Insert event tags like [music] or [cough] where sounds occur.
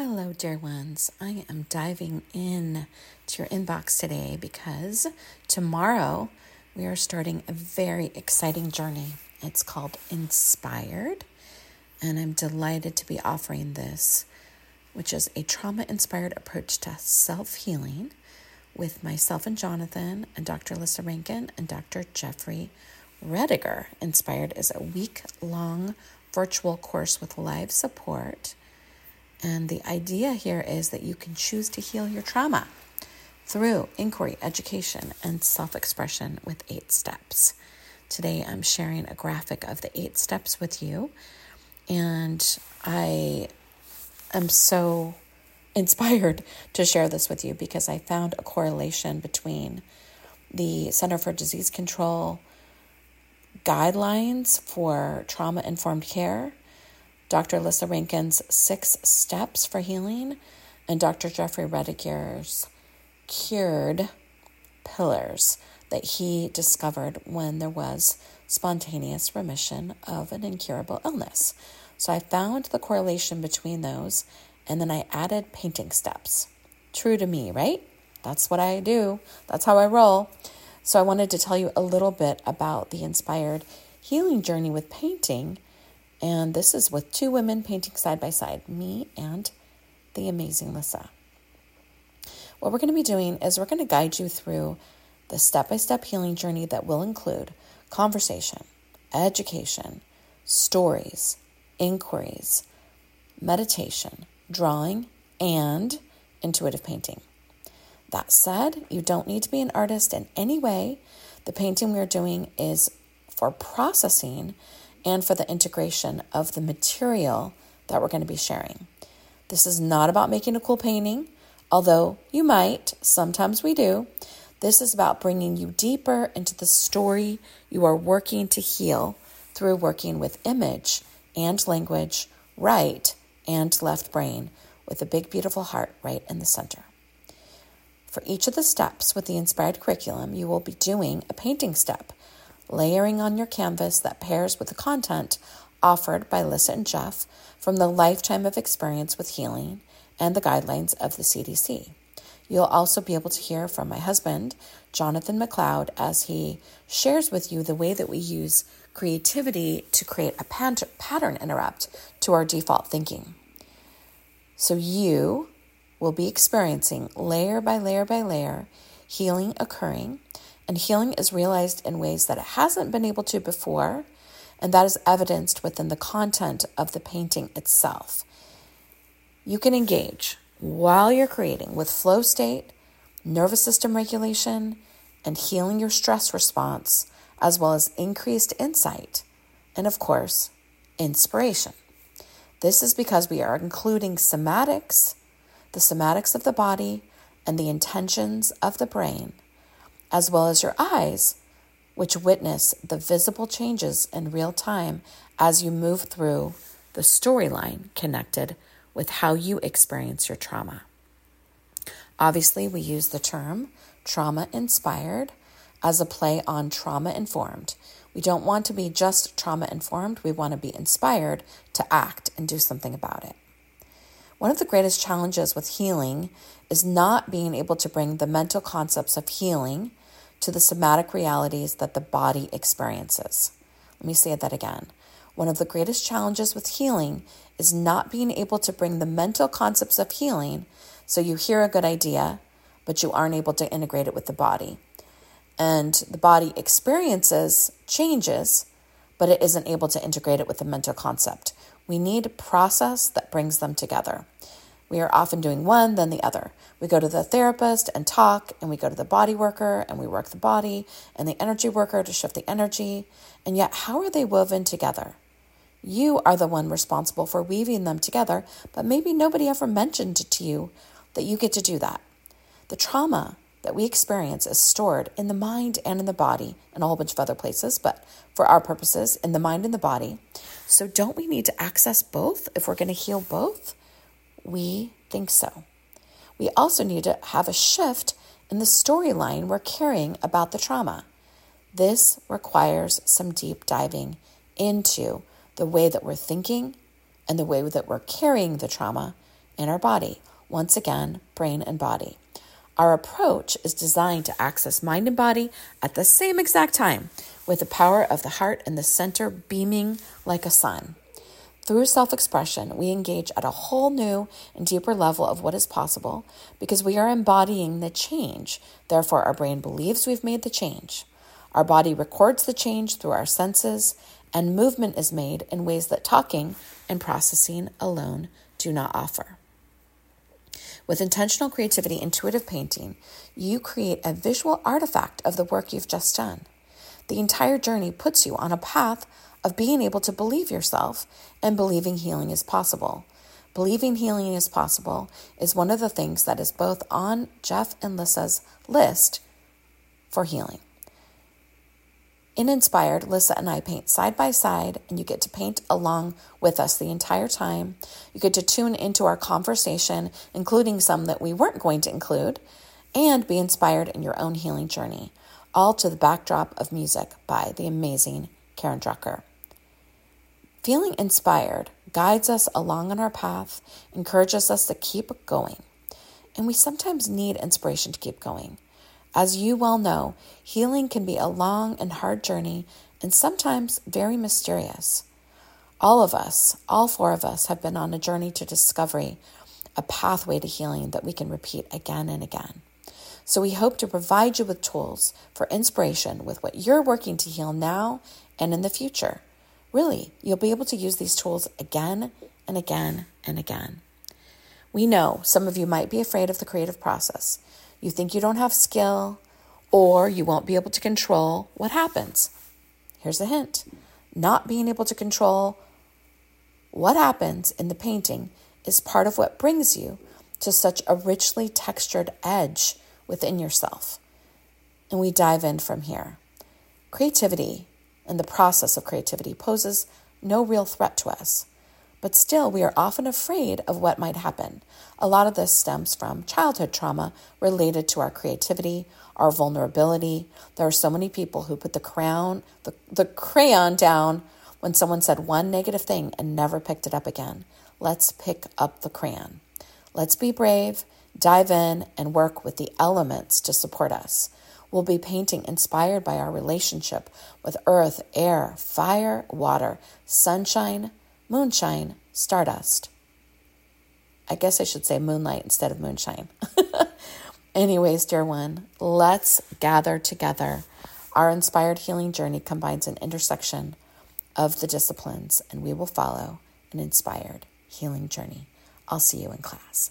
Hello, dear ones. I am diving in to your inbox today because tomorrow we are starting a very exciting journey. It's called Inspired, and I'm delighted to be offering this, which is a trauma inspired approach to self healing with myself and Jonathan, and Dr. Lissa Rankin, and Dr. Jeffrey Rediger. Inspired is a week long virtual course with live support and the idea here is that you can choose to heal your trauma through inquiry, education, and self expression with eight steps. Today, I'm sharing a graphic of the eight steps with you, and I am so inspired [laughs] to share this with you because I found a correlation between the Center for Disease Control guidelines for trauma informed care Dr. Lissa Rankin's Six Steps for Healing, and Dr. Jeffrey Rediger's Cured Pillars that he discovered when there was spontaneous remission of an incurable illness. So I found the correlation between those, and then I added painting steps. True to me, right? That's what I do, that's how I roll. So I wanted to tell you a little bit about the inspired healing journey with painting and this is with two women painting side by side, me and the amazing Lissa. What we're going to be doing is we're going to guide you through the step by step healing journey that will include conversation, education, stories, inquiries, meditation, drawing, and intuitive painting. That said, you don't need to be an artist in any way. The painting we're doing is for processing and for the integration of the material that we're going to be sharing. This is not about making a cool painting, although you might, sometimes we do. This is about bringing you deeper into the story you are working to heal through working with image and language, right and left brain, with a big, beautiful heart right in the center. For each of the steps with the inspired curriculum, you will be doing a painting step layering on your canvas that pairs with the content offered by Lissa and Jeff from the lifetime of experience with healing and the guidelines of the CDC. You'll also be able to hear from my husband, Jonathan McCloud, as he shares with you the way that we use creativity to create a pattern interrupt to our default thinking. So you will be experiencing layer by layer by layer healing occurring and healing is realized in ways that it hasn't been able to before, and that is evidenced within the content of the painting itself. You can engage while you're creating with flow state, nervous system regulation, and healing your stress response, as well as increased insight, and of course, inspiration. This is because we are including somatics, the somatics of the body, and the intentions of the brain as well as your eyes, which witness the visible changes in real time as you move through the storyline connected with how you experience your trauma. Obviously, we use the term trauma inspired as a play on trauma informed. We don't want to be just trauma informed, we want to be inspired to act and do something about it. One of the greatest challenges with healing is not being able to bring the mental concepts of healing to the somatic realities that the body experiences. Let me say that again. One of the greatest challenges with healing is not being able to bring the mental concepts of healing so you hear a good idea, but you aren't able to integrate it with the body. And the body experiences changes, but it isn't able to integrate it with the mental concept. We need a process that brings them together. We are often doing one, then the other. We go to the therapist and talk, and we go to the body worker and we work the body and the energy worker to shift the energy. And yet, how are they woven together? You are the one responsible for weaving them together, but maybe nobody ever mentioned to you that you get to do that. The trauma that we experience is stored in the mind and in the body and a whole bunch of other places, but for our purposes, in the mind and the body. So, don't we need to access both if we're going to heal both? We think so. We also need to have a shift in the storyline we're carrying about the trauma. This requires some deep diving into the way that we're thinking and the way that we're carrying the trauma in our body. Once again, brain and body. Our approach is designed to access mind and body at the same exact time, with the power of the heart in the center beaming like a sun. Through self expression, we engage at a whole new and deeper level of what is possible because we are embodying the change. Therefore, our brain believes we've made the change. Our body records the change through our senses, and movement is made in ways that talking and processing alone do not offer. With intentional creativity, intuitive painting, you create a visual artifact of the work you've just done. The entire journey puts you on a path of being able to believe yourself and believing healing is possible. Believing healing is possible is one of the things that is both on Jeff and Lissa's list for healing. In Inspired, Lissa and I paint side by side, and you get to paint along with us the entire time. You get to tune into our conversation, including some that we weren't going to include, and be inspired in your own healing journey, all to the backdrop of music by the amazing Karen Drucker. Feeling inspired guides us along on our path, encourages us to keep going, and we sometimes need inspiration to keep going. As you well know, healing can be a long and hard journey and sometimes very mysterious. All of us, all four of us, have been on a journey to discovery, a pathway to healing that we can repeat again and again. So we hope to provide you with tools for inspiration with what you're working to heal now and in the future. Really, you'll be able to use these tools again and again and again. We know some of you might be afraid of the creative process you think you don't have skill, or you won't be able to control what happens. Here's a hint not being able to control what happens in the painting is part of what brings you to such a richly textured edge within yourself. And we dive in from here. Creativity and the process of creativity poses no real threat to us. But still, we are often afraid of what might happen. A lot of this stems from childhood trauma related to our creativity, our vulnerability. There are so many people who put the crown, the, the crayon down when someone said one negative thing and never picked it up again. Let's pick up the crayon. Let's be brave, dive in, and work with the elements to support us. We'll be painting inspired by our relationship with earth, air, fire, water, sunshine, moonshine, stardust. I guess I should say moonlight instead of moonshine. [laughs] Anyways, dear one, let's gather together. Our inspired healing journey combines an intersection of the disciplines, and we will follow an inspired healing journey. I'll see you in class.